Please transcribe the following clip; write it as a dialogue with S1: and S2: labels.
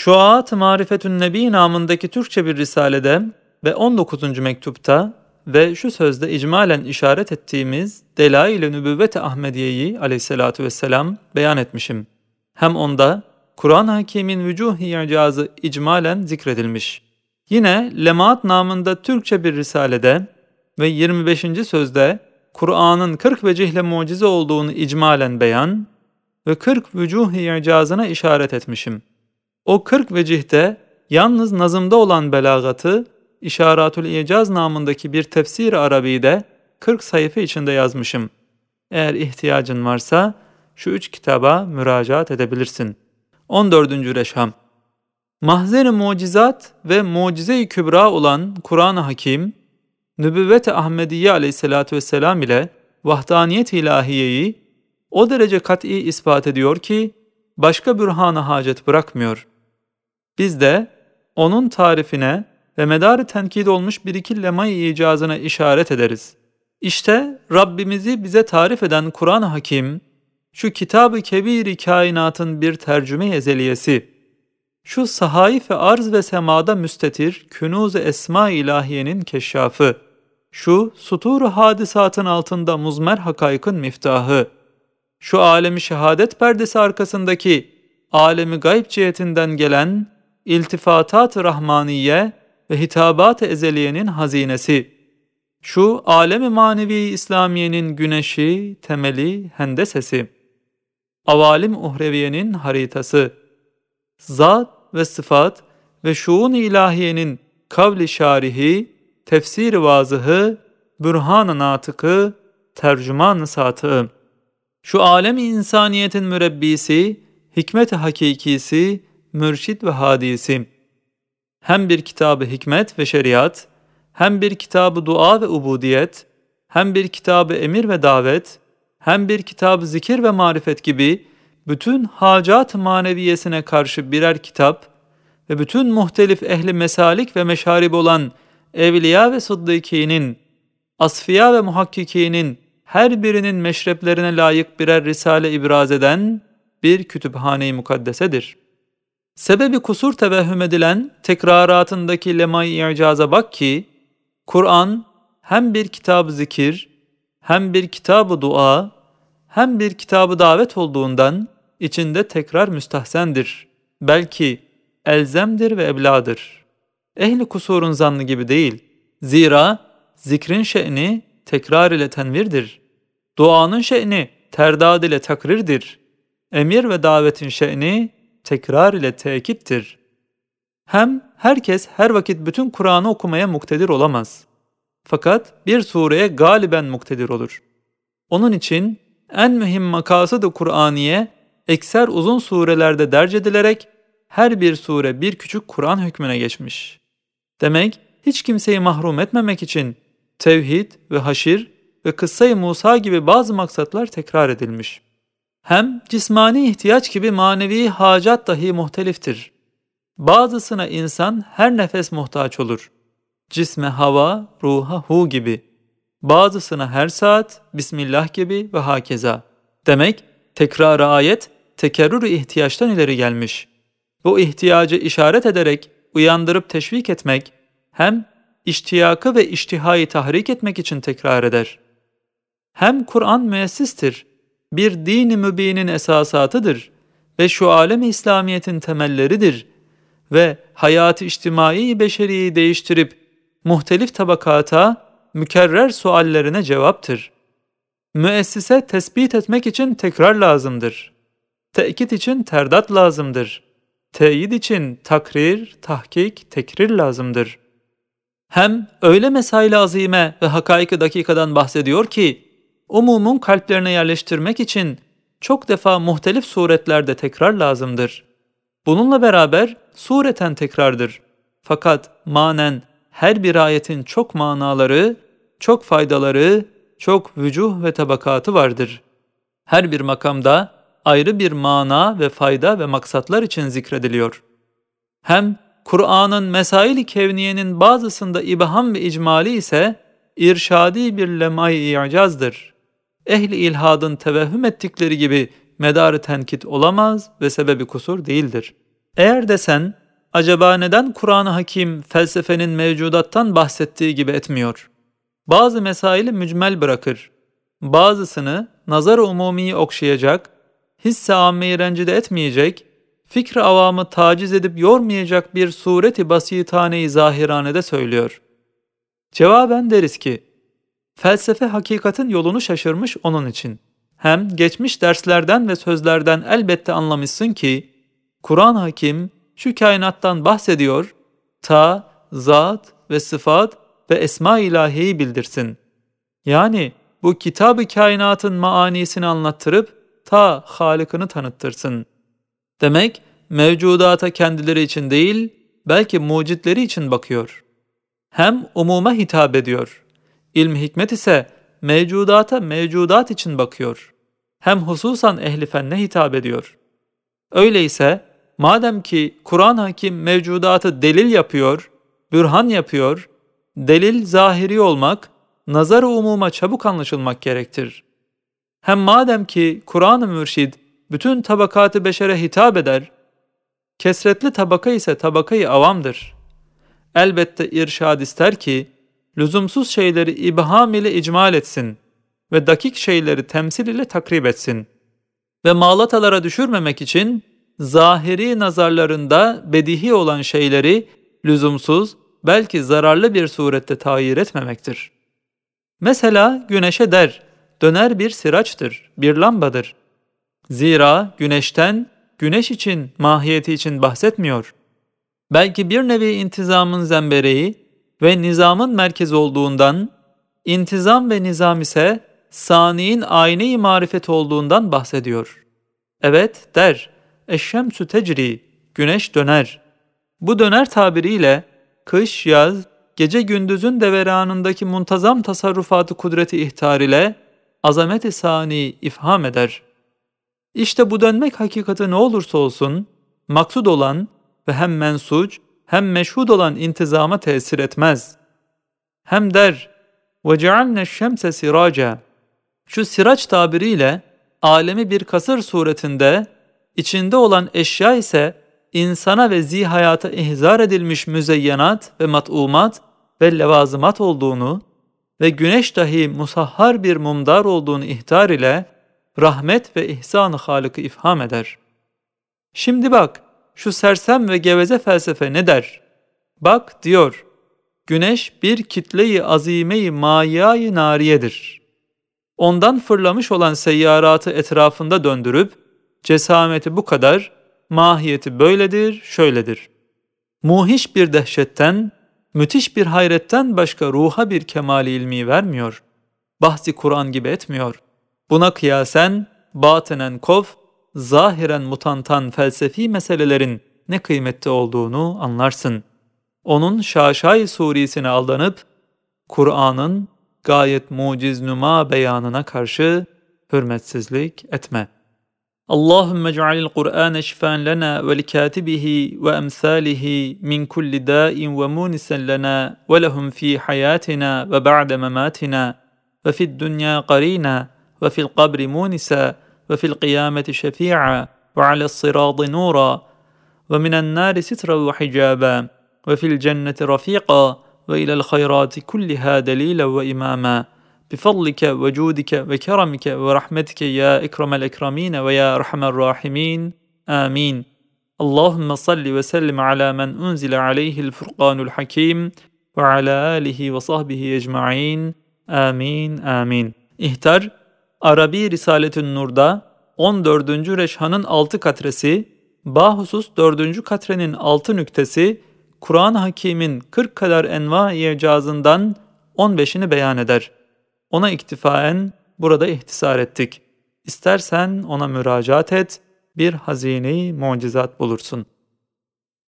S1: Şuat Marifetün Nebi namındaki Türkçe bir risalede ve 19. mektupta ve şu sözde icmalen işaret ettiğimiz Delail-i Nübüvvet-i Ahmediye'yi aleyhissalatu vesselam beyan etmişim. Hem onda Kur'an-ı Hakîm'in vücuh-i icazı icmalen zikredilmiş. Yine Lemaat namında Türkçe bir risalede ve 25. sözde Kur'an'ın 40 vecihle mucize olduğunu icmalen beyan ve 40 vücuh-i icazına işaret etmişim. O 40 vecihte yalnız nazımda olan belagatı İşaratül İcaz namındaki bir tefsir Arabi'de 40 sayfa içinde yazmışım. Eğer ihtiyacın varsa şu üç kitaba müracaat edebilirsin. 14. Reşham Mahzen-i mucizat ve mucize-i kübra olan Kur'an-ı Hakim, Nübüvvet-i Ahmediye aleyhissalatü vesselam ile vahdaniyet ilahiyeyi o derece kat'i ispat ediyor ki, başka bürhana hacet bırakmıyor. Biz de onun tarifine ve medarı tenkid olmuş bir iki lemay icazına işaret ederiz. İşte Rabbimizi bize tarif eden Kur'an-ı Hakim, şu kitab-ı kebir kainatın bir tercüme ezeliyesi, şu sahaif ve arz ve semada müstetir künuz-ı esma ilahiyenin keşşafı, şu sutur hadisatın altında muzmer hakaykın miftahı, şu alemi şehadet perdesi arkasındaki alemi gayb cihetinden gelen iltifatat-ı rahmaniye ve hitabat-ı ezeliyenin hazinesi, şu alemi manevi İslamiyenin güneşi, temeli, hendesesi, avalim uhreviyenin haritası, zat ve sıfat ve şuun ilahiyenin kavli şarihi, tefsir vazıhı, bürhan-ı natıkı, tercüman-ı satığı, şu alemi insaniyetin mürebbisi, hikmet-i hakikisi, mürşid ve hadisi, hem bir kitabı hikmet ve şeriat, hem bir kitabı dua ve ubudiyet, hem bir kitabı emir ve davet, hem bir kitabı zikir ve marifet gibi bütün hacat maneviyesine karşı birer kitap ve bütün muhtelif ehli mesalik ve meşarib olan evliya ve sıddıkinin, asfiya ve muhakkikinin her birinin meşreplerine layık birer risale ibraz eden bir kütüphane-i mukaddesedir.'' Sebebi kusur tevehhüm edilen tekraratındaki lemay icaza bak ki, Kur'an hem bir kitab zikir, hem bir kitabı dua, hem bir kitabı davet olduğundan içinde tekrar müstahsendir. Belki elzemdir ve ebladır. Ehli kusurun zannı gibi değil. Zira zikrin şe'ni tekrar ile tenvirdir. Duanın şe'ni terdad ile takrirdir. Emir ve davetin şe'ni tekrar ile tekittir. Hem herkes her vakit bütün Kur'an'ı okumaya muktedir olamaz. Fakat bir sureye galiben muktedir olur. Onun için en mühim makasıdı Kur'aniye ekser uzun surelerde derc edilerek her bir sure bir küçük Kur'an hükmüne geçmiş. Demek hiç kimseyi mahrum etmemek için tevhid ve haşir ve kıssayı Musa gibi bazı maksatlar tekrar edilmiş.'' Hem cismani ihtiyaç gibi manevi hacat dahi muhteliftir. Bazısına insan her nefes muhtaç olur. Cisme hava, ruha hu gibi. Bazısına her saat, Bismillah gibi ve hakeza. Demek tekrar ayet tekerrür ihtiyaçtan ileri gelmiş. Bu ihtiyacı işaret ederek uyandırıp teşvik etmek hem iştiyakı ve iştihayı tahrik etmek için tekrar eder. Hem Kur'an müessistir bir dini mübinin esasatıdır ve şu alem İslamiyet'in temelleridir ve hayat-ı içtimai beşeriyi değiştirip muhtelif tabakata mükerrer suallerine cevaptır. Müessise tespit etmek için tekrar lazımdır. Tekit için terdat lazımdır. Teyit için takrir, tahkik, tekrir lazımdır. Hem öyle mesail azime ve hakaik dakikadan bahsediyor ki, umumun kalplerine yerleştirmek için çok defa muhtelif suretlerde tekrar lazımdır. Bununla beraber sureten tekrardır. Fakat manen her bir ayetin çok manaları, çok faydaları, çok vücuh ve tabakatı vardır. Her bir makamda ayrı bir mana ve fayda ve maksatlar için zikrediliyor. Hem Kur'an'ın mesail-i kevniyenin bazısında ibham ve icmali ise irşadi bir lemay-i i'cazdır ehli ilhadın tevehhüm ettikleri gibi medarı tenkit olamaz ve sebebi kusur değildir. Eğer desen, acaba neden Kur'an-ı Hakim felsefenin mevcudattan bahsettiği gibi etmiyor? Bazı mesaili mücmel bırakır. Bazısını nazar-ı umumiyi okşayacak, hisse ammeyi rencide etmeyecek, fikri avamı taciz edip yormayacak bir sureti basitane-i zahiranede söylüyor. Cevaben deriz ki, felsefe hakikatin yolunu şaşırmış onun için. Hem geçmiş derslerden ve sözlerden elbette anlamışsın ki, Kur'an hakim şu kainattan bahsediyor, ta, zat ve sıfat ve esma ilahiyi bildirsin. Yani bu kitabı kainatın maanisini anlattırıp ta Halık'ını tanıttırsın. Demek mevcudata kendileri için değil, belki mucitleri için bakıyor. Hem umuma hitap ediyor. İlm hikmet ise mevcudata mevcudat için bakıyor. Hem hususan ehli fenne hitap ediyor. Öyleyse madem ki Kur'an hakim mevcudatı delil yapıyor, bürhan yapıyor, delil zahiri olmak, nazar-ı umuma çabuk anlaşılmak gerektir. Hem madem ki Kur'an-ı Mürşid bütün tabakatı beşere hitap eder, kesretli tabaka ise tabakayı avamdır. Elbette irşad ister ki, lüzumsuz şeyleri ibham ile icmal etsin ve dakik şeyleri temsil ile takrib etsin. Ve malatalara düşürmemek için, zahiri nazarlarında bedihi olan şeyleri lüzumsuz, belki zararlı bir surette tayir etmemektir. Mesela güneşe der, döner bir siraçtır, bir lambadır. Zira güneşten, güneş için, mahiyeti için bahsetmiyor. Belki bir nevi intizamın zembereği ve nizamın merkezi olduğundan, intizam ve nizam ise saniyin ayne-i marifet olduğundan bahsediyor. Evet der, eşşemsü tecri, güneş döner. Bu döner tabiriyle kış, yaz, gece gündüzün deveranındaki muntazam tasarrufatı kudreti ihtar ile azamet-i sani ifham eder. İşte bu dönmek hakikati ne olursa olsun, maksud olan ve hem mensuc hem meşhud olan intizama tesir etmez. Hem der, وَجَعَلْنَا الشَّمْسَ سِرَاجًا Şu siraç tabiriyle alemi bir kasır suretinde, içinde olan eşya ise insana ve zihayata ihzar edilmiş müzeyyenat ve mat'umat ve levazımat olduğunu ve güneş dahi musahhar bir mumdar olduğunu ihtar ile rahmet ve ihsan-ı Halık'ı ifham eder. Şimdi bak, şu sersem ve geveze felsefe ne der? Bak diyor, güneş bir kitleyi azimeyi mayayı nariyedir. Ondan fırlamış olan seyyaratı etrafında döndürüp, cesameti bu kadar, mahiyeti böyledir, şöyledir. Muhiş bir dehşetten, müthiş bir hayretten başka ruha bir kemali ilmi vermiyor. Bahsi Kur'an gibi etmiyor. Buna kıyasen, batenen kov, zahiren mutantan felsefi meselelerin ne kıymette olduğunu anlarsın. Onun şaşay surisine aldanıp, Kur'an'ın gayet muciz numa beyanına karşı hürmetsizlik etme. Allahümme cealil Kur'an şifen lena ve likatibihi ve emsalihi min kulli da'in ve munisen lena ve lehum fi hayatina ve ba'de mematina ve fid dünya qarina ve fil kabri munisa وفي القيامة شفيعا وعلى الصراط نورا ومن النار سترا وحجابا وفي الجنة رفيقا وإلى الخيرات كلها دليلا وإماما بفضلك وجودك وكرمك ورحمتك يا إكرم الاكرمين ويا أرحم الراحمين آمين اللهم صل وسلم على من أنزل عليه الفرقان الحكيم وعلى آله وصحبه ecmaîn. Amin amin. İhtar Arabi Risaletün Nur'da 14. Reşhan'ın 6 katresi, bahusus 4. katrenin 6 nüktesi, Kur'an-ı Hakîm'in 40 kadar enva-i icazından 15'ini beyan eder.'' Ona iktifaen burada ihtisar ettik. İstersen ona müracaat et, bir hazine mucizat bulursun.''